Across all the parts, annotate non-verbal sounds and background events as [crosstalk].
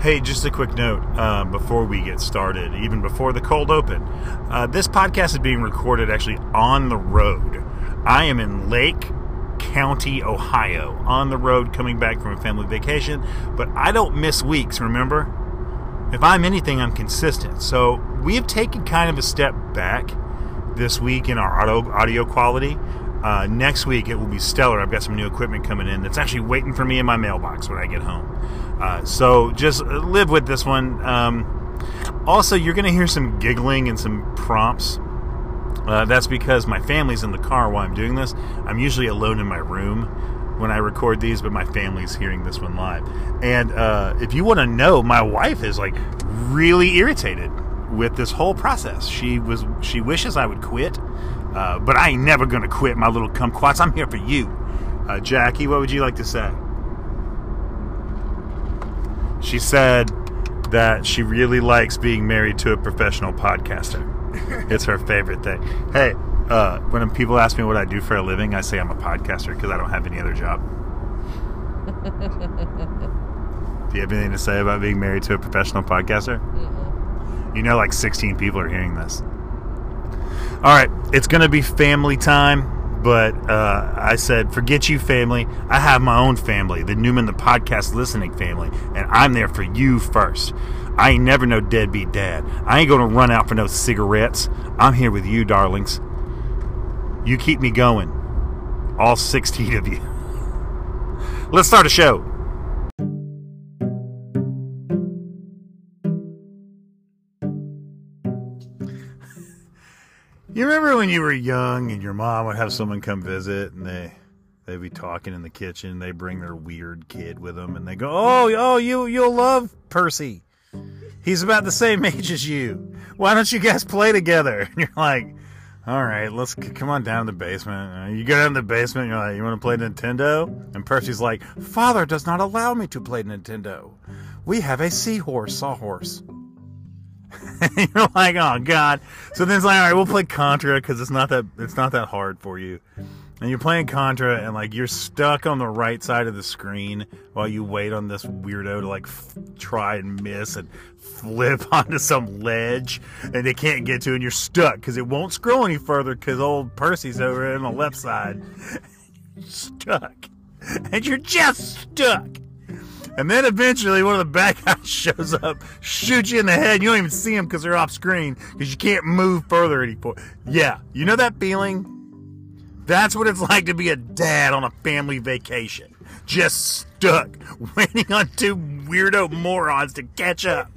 Hey, just a quick note uh, before we get started, even before the cold open. Uh, this podcast is being recorded actually on the road. I am in Lake County, Ohio, on the road coming back from a family vacation, but I don't miss weeks, remember? If I'm anything, I'm consistent. So we have taken kind of a step back this week in our audio, audio quality. Uh, next week it will be stellar. I've got some new equipment coming in that's actually waiting for me in my mailbox when I get home. Uh, so just live with this one. Um, also, you're going to hear some giggling and some prompts. Uh, that's because my family's in the car while I'm doing this. I'm usually alone in my room when I record these, but my family's hearing this one live. And uh, if you want to know, my wife is like really irritated with this whole process. She was she wishes I would quit, uh, but I ain't never gonna quit, my little kumquats. I'm here for you, uh, Jackie. What would you like to say? She said that she really likes being married to a professional podcaster. [laughs] it's her favorite thing. Hey, uh, when people ask me what I do for a living, I say I'm a podcaster because I don't have any other job. [laughs] do you have anything to say about being married to a professional podcaster? Mm-mm. You know, like 16 people are hearing this. All right, it's going to be family time, but uh, I said, forget you, family. I have my own family, the Newman the Podcast listening family, and I'm there for you first. I ain't never no deadbeat dad. I ain't going to run out for no cigarettes. I'm here with you, darlings. You keep me going. All 16 of you. [laughs] Let's start a show. You remember when you were young and your mom would have someone come visit and they they'd be talking in the kitchen. They bring their weird kid with them and they go, "Oh, oh, you you'll love Percy. He's about the same [laughs] age as you. Why don't you guys play together?" [laughs] And you're like, "All right, let's come on down to the basement." You go down to the basement. You're like, "You want to play Nintendo?" And Percy's like, "Father does not allow me to play Nintendo. We have a seahorse, sawhorse." [laughs] you're like, oh god. So then it's like, all right, we'll play Contra because it's not that it's not that hard for you. And you're playing Contra, and like you're stuck on the right side of the screen while you wait on this weirdo to like f- try and miss and flip [laughs] onto some ledge, and they can't get to, and you're stuck because it won't scroll any further because old Percy's over on the left side. [laughs] stuck, and you're just stuck. And then eventually one of the bad guys [laughs] shows up, shoots you in the head. You don't even see them because they're off screen because you can't move further anymore. Yeah, you know that feeling? That's what it's [laughs] like to be a dad on a family vacation. Just stuck, [laughs] waiting on two weirdo morons to catch up.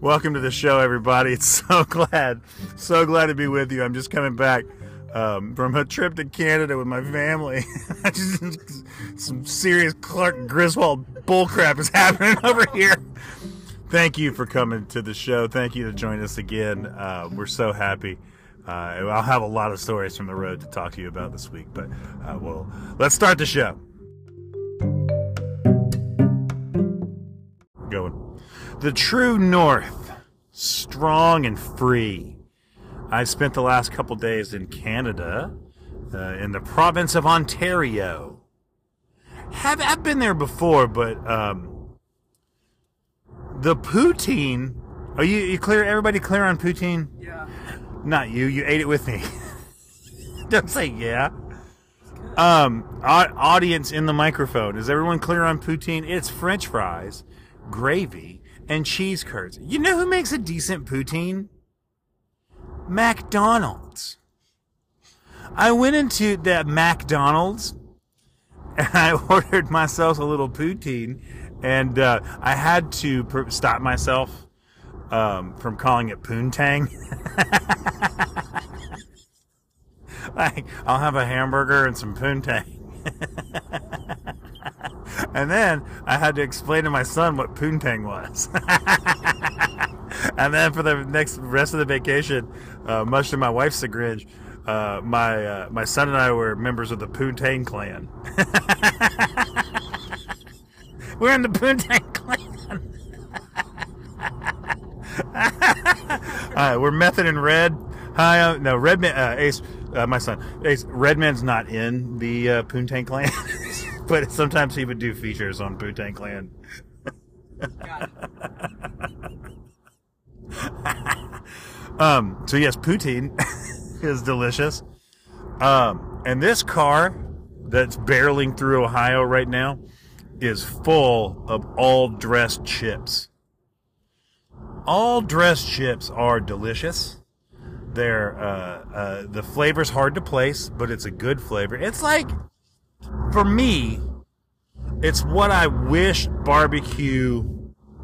Welcome to the show, everybody. It's so glad, so glad to be with you. I'm just coming back um, from a trip to Canada with my family. [laughs] Some serious Clark Griswold bullcrap is [laughs] happening over here. Thank you for coming to the show. Thank you to join us again. Uh, we're so happy. Uh, I'll have a lot of stories from the road to talk to you about this week, but uh, well, let's start the show. Going. The true north, strong and free I spent the last couple days in Canada, uh, in the province of Ontario. Have I've been there before, but um, the poutine. Are you, you clear? Everybody clear on poutine? Yeah. Not you. You ate it with me. [laughs] Don't say yeah. Um, audience in the microphone. Is everyone clear on poutine? It's French fries, gravy, and cheese curds. You know who makes a decent poutine? McDonald's. I went into that McDonald's and I [laughs] ordered myself a little poutine, and uh, I had to stop myself um, from calling it poontang. [laughs] like, I'll have a hamburger and some poontang. [laughs] and then I had to explain to my son what poontang was. [laughs] and then for the next rest of the vacation, uh, much to my wife's chagrin, uh, my uh, my son and I were members of the Poontang clan. [laughs] we're in the Poontang clan. [laughs] All right, we're Method and Red. Hi, uh, no Redman. Uh, Ace, uh, my son. Ace, Redman's not in the uh, Poontang clan, but sometimes he would do features on Poontang clan. [laughs] um, so yes, poutine [laughs] is delicious. Um, and this car that's barreling through Ohio right now is full of all dressed chips. All dressed chips are delicious. They're uh, uh, the flavor's hard to place, but it's a good flavor. It's like, for me, it's what I wish barbecue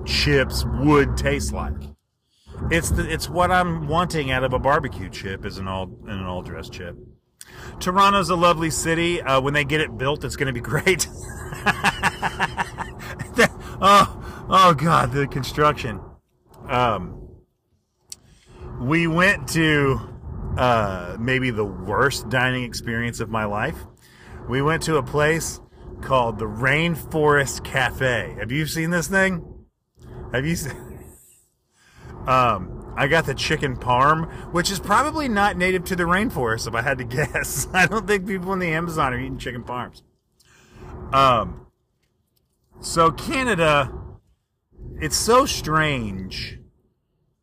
chips would taste like. It's the, it's what I'm wanting out of a barbecue chip is an all an all dressed chip. Toronto's a lovely city. Uh, when they get it built, it's going to be [laughs] great. [laughs] oh, oh God, the construction. Um, we went to uh, maybe the worst dining experience of my life. We went to a place called the Rainforest Cafe. Have you seen this thing? Have you seen? [laughs] Um, I got the chicken parm, which is probably not native to the rainforest, if I had to [laughs] guess. I don't think people in the Amazon are eating chicken parms. Um, so Canada, it's so strange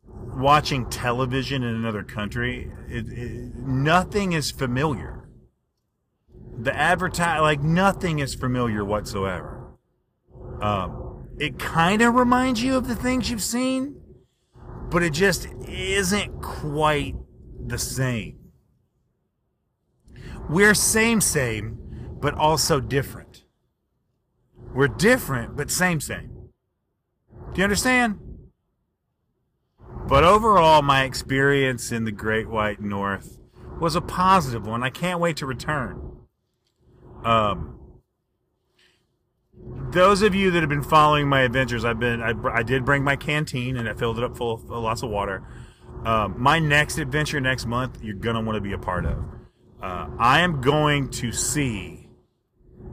watching television in another country. It, it, nothing is familiar. The advertise, like nothing is familiar whatsoever. Um, it kind of reminds you of the things you've seen, but it just isn't quite the same. We're same, same, but also different. We're different, but same, same. Do you understand? But overall, my experience in the Great White North was a positive one. I can't wait to return. Um, those of you that have been following my adventures, I've been I, I did bring my canteen and I filled it up full of lots of water. Um, my next adventure next month, you're gonna want to be a part of. Uh, I am going to see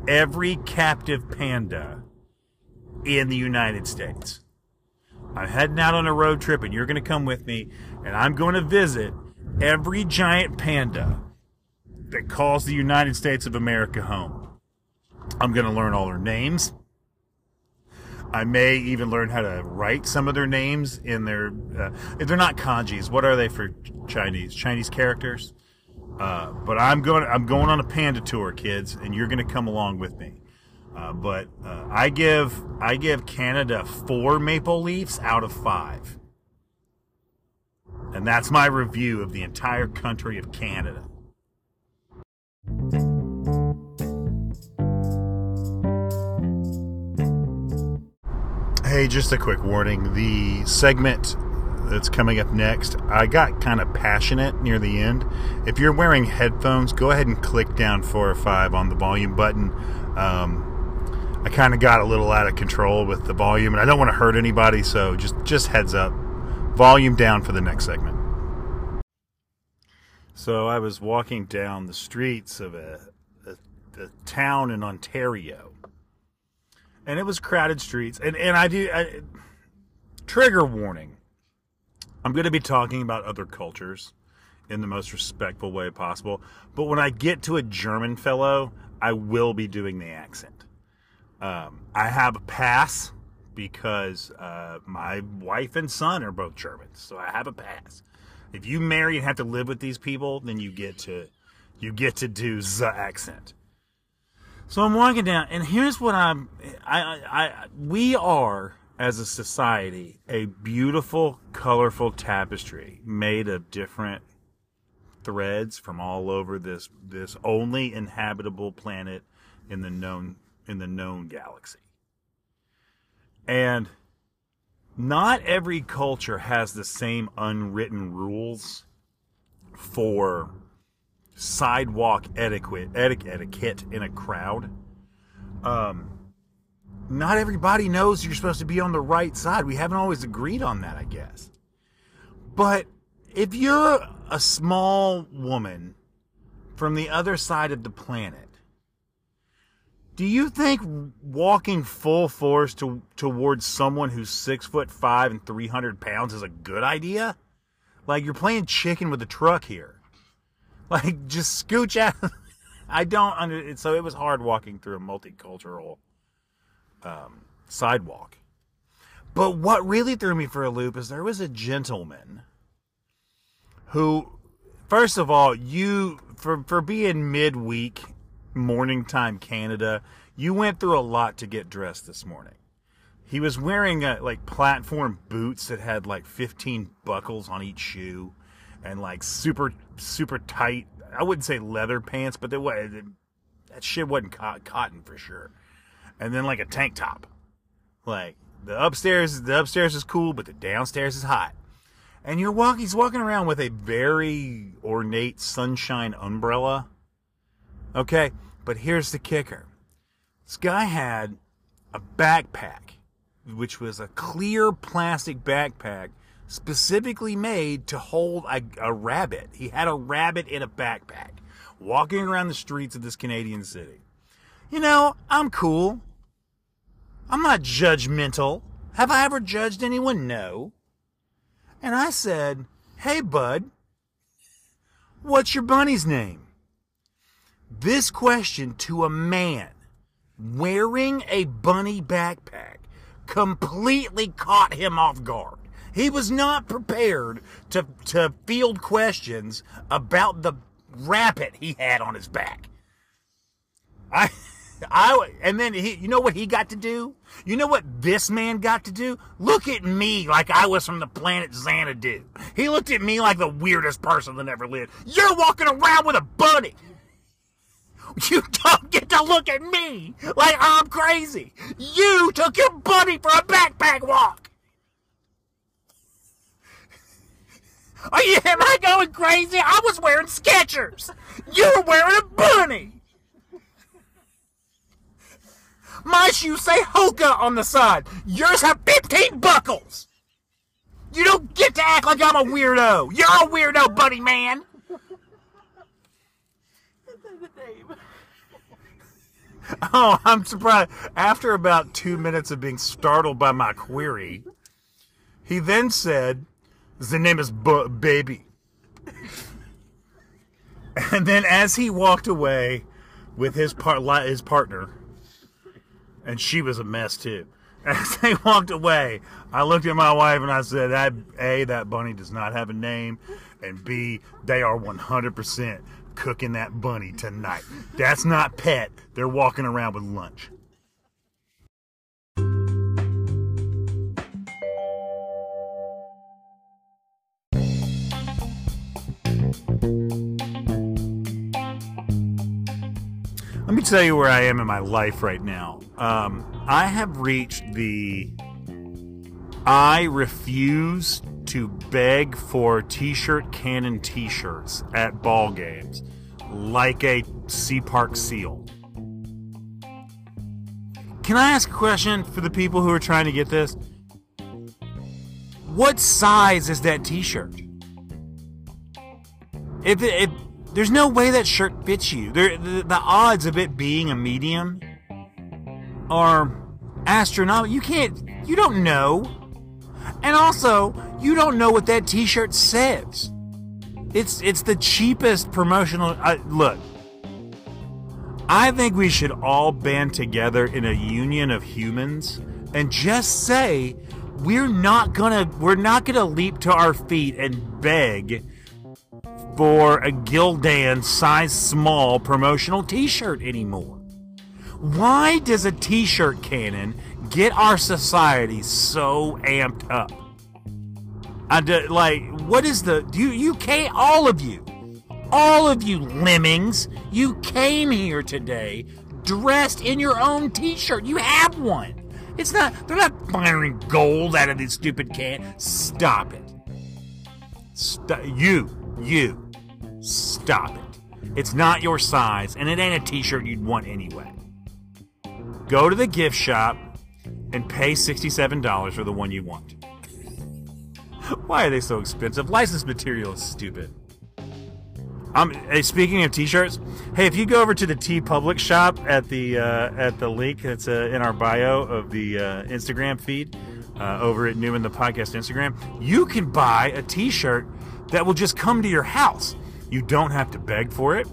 every captive panda in the United States. I'm heading out on a road trip, and you're to come with me, and I'm going to visit every giant panda that calls the United States of America home. I'm going to learn all their names. I may even learn how to write some of their names in their. Uh, if they're not kanjis, what are they for Chinese? Chinese characters. Uh, but I'm going. I'm going on a panda tour, kids, and you're going to come along with me. Uh, but uh, I give I give Canada four maple leafs out of five, and that's my review of the entire country of Canada. Hey, just a quick warning. The segment that's coming up next, I got kind of passionate near the end. If you're wearing headphones, go ahead and click down four or five on the volume button. Um, I kind of got a little out of control with the volume, and I don't want to hurt anybody, so just just heads up. Volume down for the next segment. So I was walking down the streets of a, a, a town in Ontario and it was crowded streets. And and I do I, trigger warning. I'm going to be talking about other cultures in the most respectful way possible. But when I get to a German fellow, I will be doing the accent. Um, I have a pass because uh, my wife and son are both Germans, so I have a pass. If you marry and have to live with these people, then you get to you get to do the accent. So I'm walking down, and here's what I'm. I, I, I, we are as a society a beautiful, colorful tapestry made of different threads from all over this this only inhabitable planet in the known in the known galaxy. And not every culture has the same unwritten rules for sidewalk etiquette, etiquette in a crowd. Um, not everybody knows you're supposed to be on the right side. We haven't always agreed on that, I guess. But if you're a small woman from the other side of the planet, do you think walking full force to, towards someone who's six foot five and 300 pounds is a good idea? Like you're playing chicken with the truck here. [laughs] Like, just scooch out. I don't under. So it was hard walking through a multicultural um, sidewalk. But what really threw me for a loop is there was a gentleman who, first of all, you for for being midweek, morning time Canada, you went through a lot to get dressed this morning. He was wearing uh, like platform boots that had like 15 buckles on each shoe, and like super super tight. I wouldn't say leather pants, but they was that shit wasn't cotton for sure. And then like a tank top, like the upstairs the upstairs is cool, but the downstairs is hot. And you're walking he's walking around with a very ornate sunshine umbrella. Okay, but here's the kicker. This guy had a backpack, which was a clear plastic backpack specifically made to hold a, a rabbit. He had a rabbit in a backpack walking around the streets of this Canadian city. You know, I'm cool. I'm not judgmental. Have I ever judged anyone? No. And I said, Hey, bud, what's your bunny's name? This question to a man wearing a bunny backpack completely caught him off guard. He was not prepared to, to field questions about the rabbit he had on his back. I. [laughs] I and then he, you know what he got to do? You know what this man got to do? Look at me like I was from the planet Xanadu. He looked at me like the weirdest person that ever lived. You're walking around with a bunny. [laughs] You don't get to look at me like I'm crazy. You took your bunny for a backpack walk. Are you, am I going crazy? I was wearing Skechers. You're wearing a bunny. My shoes say Hoka on the side. Yours have 15 buckles. You don't get to act like I'm a weirdo. You're a weirdo, buddy man. Oh, I'm surprised. After about two minutes of being startled by my query, he then said, The name is B- Baby. And then as he walked away with his, par- his partner, and she was a mess too. [laughs] As they walked away, I looked at my wife and I said, "That a that bunny does not have a name, and b they are 100% cooking that bunny tonight. That's not pet. They're walking around with lunch." Tell you where I am in my life right now. Um, I have reached the I refuse to beg for t-shirt cannon t-shirts at ball games like a Sea Park seal. Can I ask a question for the people who are trying to get this? What size is that t-shirt? If, if there's no way that shirt fits you. There, the, the odds of it being a medium are astronomical. You can't, you don't know. And also, you don't know what that t-shirt says. It's it's the cheapest promotional uh, look. I think we should all band together in a union of humans and just say we're not going to we're not going to leap to our feet and beg for a Gildan size small promotional t-shirt anymore. Why does a t-shirt cannon get our society so amped up? I do, like, what is the you you came all of you, all of you lemmings, you came here today dressed in your own t-shirt. You have one. It's not they're not firing gold out of this stupid can. Stop it. Stop you, you. Stop it. It's not your size, and it ain't a t shirt you'd want anyway. Go to the gift shop and pay $67 for the one you want. Why are they so expensive? Licensed material is stupid. Um, hey, speaking of t-shirts, hey, if you go over to the TeePublic shop at the uh, at the link that's uh, in our bio of the uh, Instagram feed uh, over at Newman the Podcast Instagram, you can buy a T-shirt that will just come to your house. You don't have to beg for it.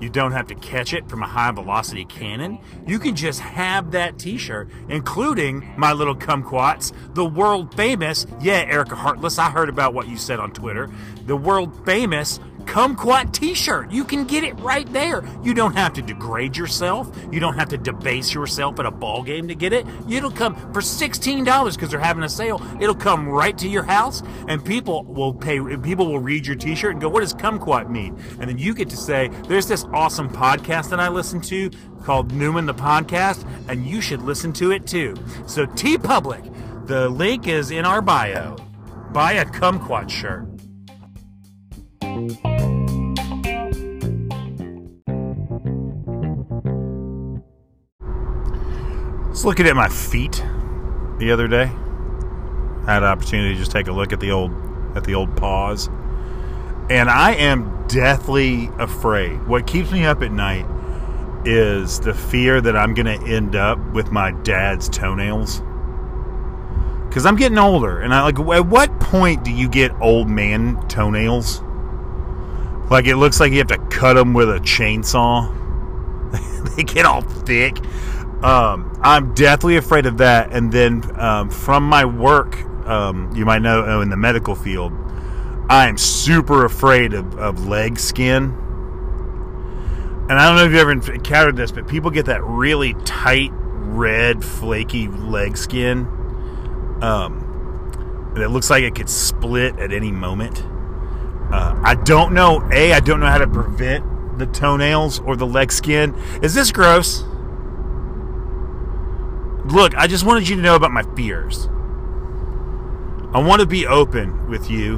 You don't have to catch it from a high velocity cannon. You can just have that t shirt, including my little kumquats, the world famous, yeah, Erica Heartless, I heard about what you said on Twitter, the world famous Kumquat t-shirt. You can get it right there. You don't have to degrade yourself. You don't have to debase yourself at a ball game to get it. It'll come for $16 because they're having a sale. It'll come right to your house and people will pay people will read your t-shirt and go, "What does kumquat mean?" And then you get to say, "There's this awesome podcast that I listen to called Newman the Podcast, and you should listen to it too." So TeePublic, the link is in our bio. Buy a kumquat shirt. Was looking at my feet the other day. I had an opportunity to just take a look at the old at the old paws. And I am deathly afraid. What keeps me up at night is the fear that I'm going to end up with my dad's toenails. Cuz I'm getting older and I like at what point do you get old man toenails? Like it looks like you have to cut them with a chainsaw. [laughs] they get all thick. Um, I'm deathly afraid of that. And then um, from my work, um, you might know oh, in the medical field, I am super afraid of, of leg skin. And I don't know if you ever encountered this, but people get that really tight, red, flaky leg skin. Um, it looks like it could split at any moment. Uh, I don't know. A, I don't know how to prevent the toenails or the leg skin. Is this gross? Look, I just wanted you to know about my fears. I want to be open with you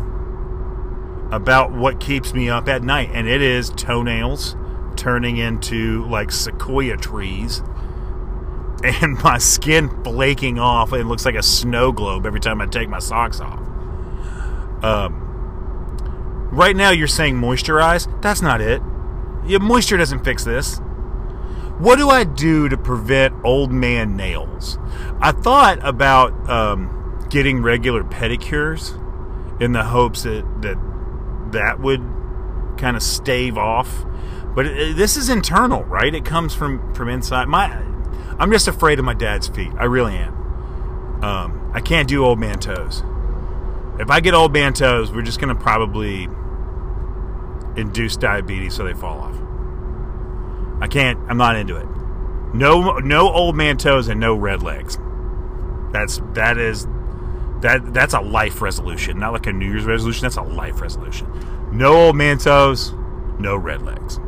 about what keeps me up at night, and it is toenails turning into like sequoia trees [laughs] and my skin flaking off and it looks like a snow globe every time I take my socks off. Um, right now, you're saying moisturize. That's not it. Yeah, moisture doesn't fix this. What do I do to prevent old man nails? I thought about um, getting regular pedicures in the hopes that that, that would kind of stave off. But it, this is internal, right? It comes from from inside. My, I'm just afraid of my dad's feet. I really am. Um, I can't do old man toes. If I get old man toes, we're just to probably induce diabetes so they fall off. I can't. I'm not into it. No, no old man toes and no red legs. That's that is that that's a life resolution, not like a New Year's resolution. That's a life resolution. No old man toes, no red legs.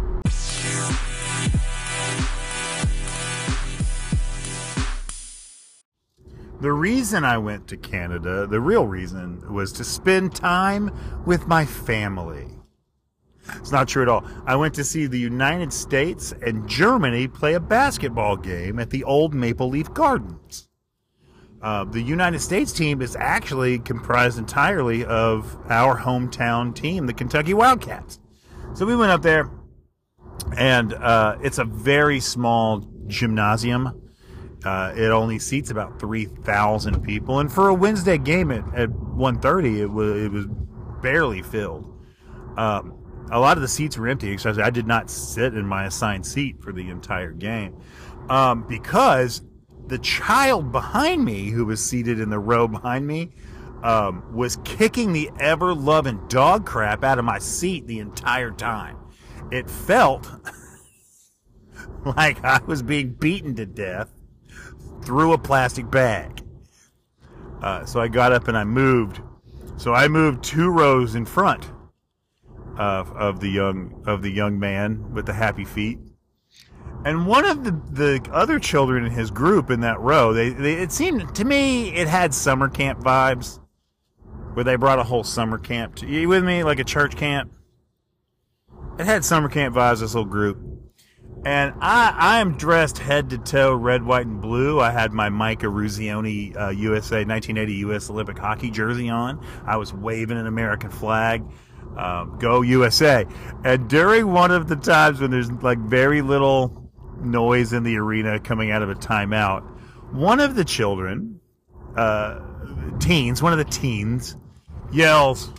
The reason I went to Canada, the real reason, was to spend time with my family. It's not true at all. I went to see the United States and Germany play a basketball game at the old Maple Leaf Gardens. Uh, the United States team is actually comprised entirely of our hometown team, the Kentucky Wildcats. So we went up there, and uh, it's a very small gymnasium. Uh, it only seats about three thousand people, and for a Wednesday game at at one thirty, it was it was barely filled. Um, a lot of the seats were empty. Especially, I did not sit in my assigned seat for the entire game um, because the child behind me, who was seated in the row behind me, um, was kicking the ever loving dog crap out of my seat the entire time. It felt [laughs] like I was being beaten to death through a plastic bag. Uh, so I got up and I moved. So I moved two rows in front of, of the young of the young man with the happy feet. And one of the, the other children in his group in that row, they, they it seemed to me it had summer camp vibes, where they brought a whole summer camp. To, you with me, like a church camp? It had summer camp vibes. This little group, and I I am dressed head to toe red, white, and blue. I had my Mike Eruzione uh, USA 1980 U.S. Olympic hockey jersey on. I was waving an American flag um, go USA. And during one of the times when there's like very little noise in the arena coming out of a timeout, one of the children, uh, teens, one of the teens, yells,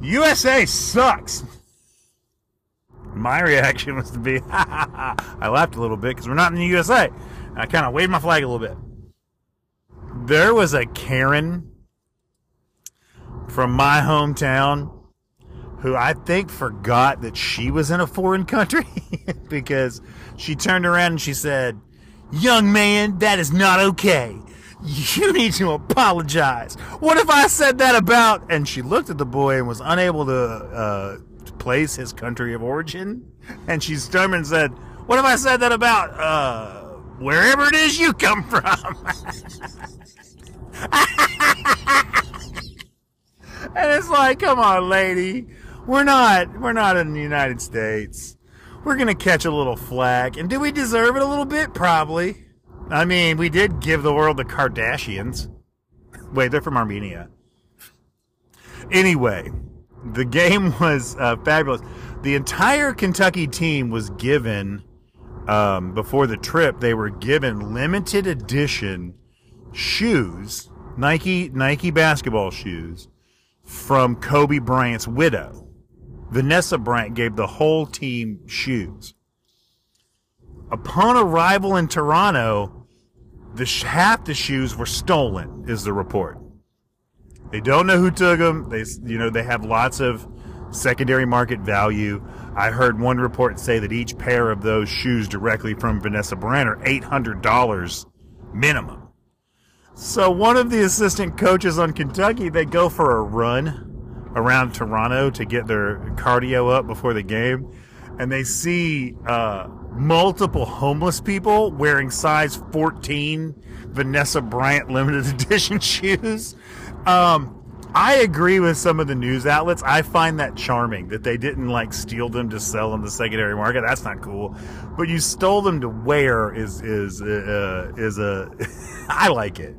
USA sucks. My reaction was to be, [laughs] I laughed a little bit because we're not in the USA. I kind of waved my flag a little bit. There was a Karen from my hometown who I think forgot that she was in a foreign country [laughs] because she turned around and she said, Young man, that is not okay. You [laughs] need to apologize. What if I said that about? And she looked at the boy and was unable to uh, place his country of origin. [laughs] And she stammered and said, What if I said that about uh, wherever it is you come from? and it's like, come on, lady. We're not we're not in the United States. We're gonna catch a little flack. And do we deserve it a little bit? Probably. I mean, we did give the world the Kardashians. Wait, they're from Armenia. Anyway, the game [laughs] was uh, fabulous. The entire Kentucky team was given um, before the trip. They were given limited edition shoes, Nike Nike basketball shoes, from Kobe Bryant's widow. Vanessa Bryant gave the whole team shoes. Upon arrival in Toronto, the half the shoes were stolen, is the report. They don't know who took them. They, you know, they have lots of secondary market value. I heard one report say that each pair of those shoes directly from Vanessa Bryant are eight hundred dollars minimum. So one of the assistant coaches on Kentucky, they go for a run around Toronto to get their cardio up before the game, and they see uh, multiple homeless people wearing size 14 Vanessa Bryant [laughs] limited edition shoes. Um, I agree with some of the news outlets. I find that charming that they didn't like steal them to sell in the secondary market. That's not cool. But you stole them to wear is is uh, is a [laughs] I like it.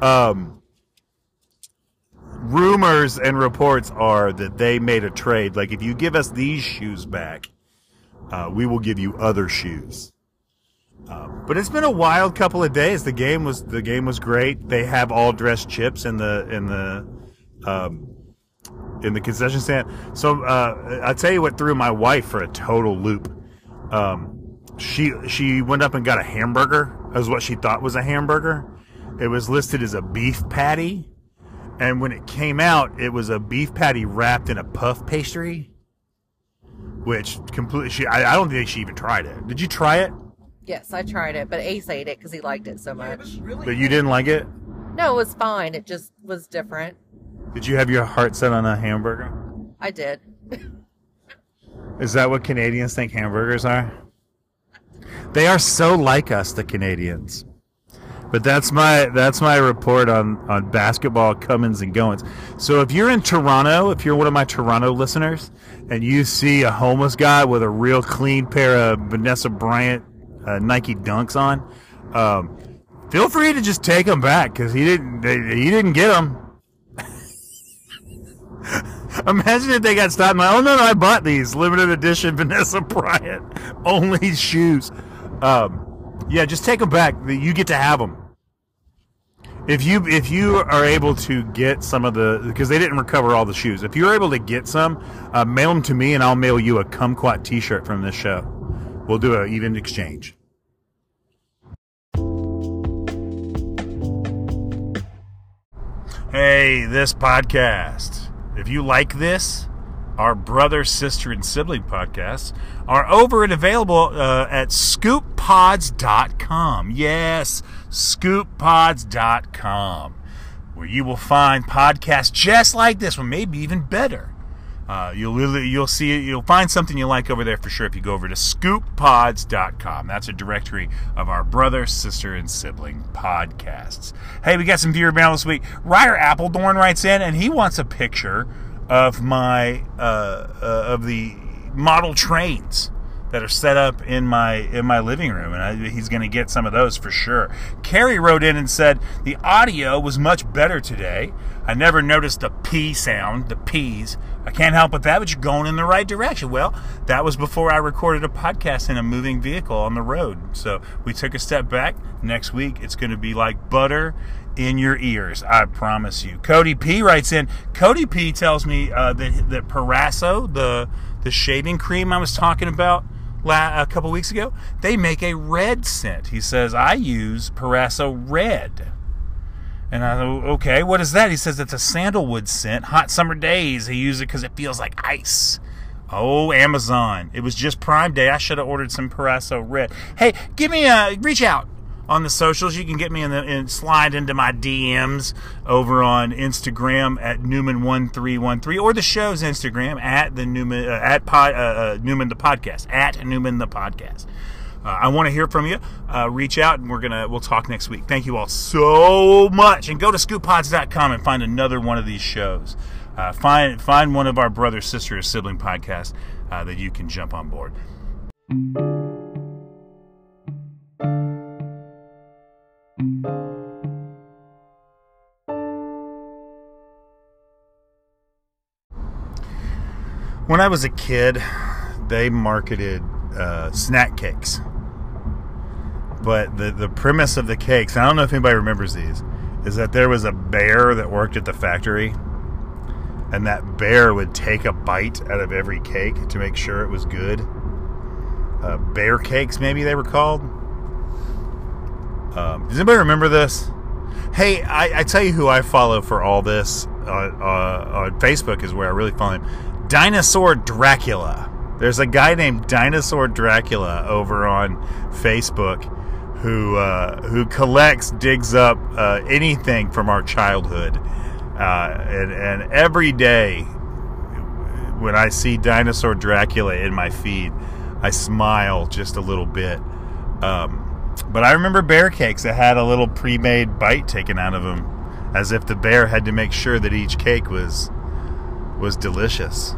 Um, rumors and reports are that they made a trade. Like if you give us these shoes back, uh, we will give you other shoes. Um, but it's been a wild couple of days. The game was the game was great. They have all dressed chips in the in the um, in the concession stand. So uh, I'll tell you what threw my wife for a total loop. Um, she she went up and got a hamburger as what she thought was a hamburger. It was listed as a beef patty, and when it came out, it was a beef patty wrapped in a puff pastry, which completely. She I, I don't think she even tried it. Did you try it? Yes, I tried it, but Ace ate it because he liked it so much. But you didn't like it. No, it was fine. It just was different. Did you have your heart set on a hamburger? I did. Is that what Canadians think hamburgers are? They are so like us, the Canadians. But that's my that's my report on on basketball comings and goings. So if you're in Toronto, if you're one of my Toronto listeners, and you see a homeless guy with a real clean pair of Vanessa Bryant uh, Nike Dunks on, um, feel free to just take them back because he didn't they, he didn't get them. [laughs] Imagine if they got stopped. Like, oh no, no, I bought these limited edition [laughs] Vanessa Bryant only shoes. Um, yeah, just take them back. You get to have them. If you if you are able to get some of the because they didn't recover all the shoes. If you're able to get some, uh, mail them to me and I'll mail you a Kumquat T-shirt from this show. We'll do an even exchange. Hey, this podcast. If you like this, our brother, sister, and sibling podcasts are over and available uh, at scooppods.com. Yes, scooppods.com, where you will find podcasts just like this one, maybe even better. Uh, you'll you'll see you'll find something you like over there for sure if you go over to scooppods.com. That's a directory of our brother, sister, and sibling podcasts. Hey, we got some viewer mail this week. Ryder Appledorn writes in and he wants a picture of my uh, uh, of the model trains that are set up in my in my living room, and I, he's going to get some of those for sure. Carrie wrote in and said the audio was much better today. I never noticed the P sound, the P's. I can't help with that, but you're going in the right direction. Well, that was before I recorded a podcast in a moving vehicle on the road. So we took a step back. Next week, it's going to be like butter in your ears. I promise you. Cody P writes in. Cody P tells me uh, that that Proraso, the the shaving cream I was talking about la- a couple weeks ago, they make a red scent. He says, I use Proraso Red. And I go, okay, what is that? He says it's a sandalwood scent. Hot summer days, he uses it because it feels like ice. Oh, Amazon. It was just Prime Day. I should have ordered some Proraso Red. Hey, give me a reach out on the socials. You can get me in the in, slide into my DMs over on Instagram at Newman1313 or the show's Instagram at the Newman uh, at pod, uh, uh, Newman the podcast at Newman the podcast. Uh, I want to hear from you. Uh, reach out and we're gonna we'll talk next week. Thank you all so much, and go to scooppods.com and find another one of these shows. Uh, find find one of our brother, sister, or sibling podcasts that you can jump on board. When I was a kid, they marketed uh, snack cakes. But the, the premise of the cakes, I don't know if anybody remembers these, is that there was a bear that worked at the factory and that bear would take a bite out of every cake to make sure it was good. Uh, bear cakes, maybe they were called. Um, does anybody remember this? Hey, I, I, tell you who I follow for all this uh, uh, on Facebook is where I really follow him. Dinosaur Dracula. There's a guy named Dinosaur Dracula over on Facebook who uh, who collects, digs up uh, anything from our childhood uh, and, and every day when I see Dinosaur Dracula in my feed, I smile just a little bit. Um, but I remember bear cakes that had a little pre-made bite taken out of them, as if the bear had to make sure that each cake was was delicious.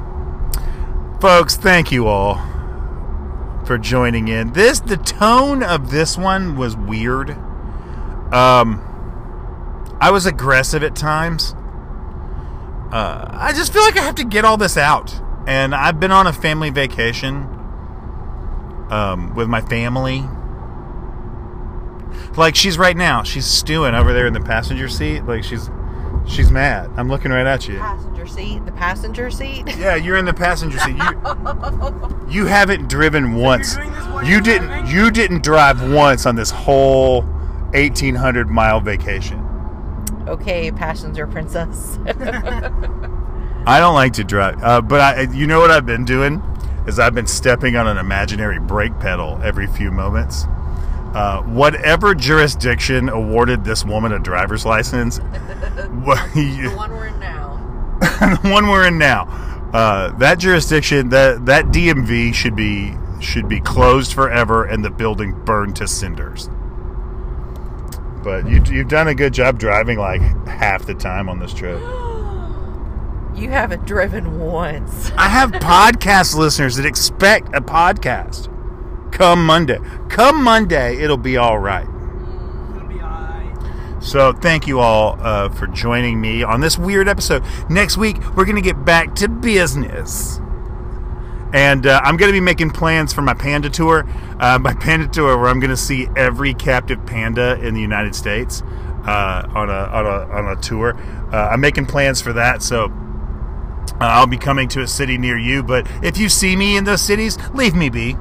Folks, thank you all for joining in. This the tone of this one was weird. Um, I was aggressive at times uh, I just feel like I have to get all this out. And I've been on a family vacation um, with my family. Like she's right now, she's stewing over there in the passenger seat. Like she's she's mad. I'm looking right at you. Passenger seat. The passenger seat. Yeah, you're in the passenger seat. You, [laughs] you haven't driven once. You didn't. You didn't drive once on this whole 1,800 mile vacation okay, passenger princess. [laughs] I don't like to drive, uh, but I, you know what I've been doing is I've been stepping on an imaginary brake pedal every few moments. Uh, whatever jurisdiction awarded this woman a driver's license, [laughs] the one we're in now, [laughs] the one we're in now, uh, that jurisdiction, that that DMV should be should be closed forever and the building burned to cinders but you, you've done a good job driving like half the time on this trip. [gasps] You haven't driven once. I have podcast [laughs] listeners that expect a podcast. Come Monday. Come Monday, it'll be all right. It'll be all right. So, thank you all uh, for joining me on this weird episode. Next week, we're going to get back to business. And uh, I'm going to be making plans for my panda tour. Uh, my [laughs] panda tour, where I'm going to see every captive panda in the United States uh, on, a, on, a, on a tour. Uh, I'm making plans for that. So uh, I'll be coming to a city near you. But if you see me in those cities, leave me be.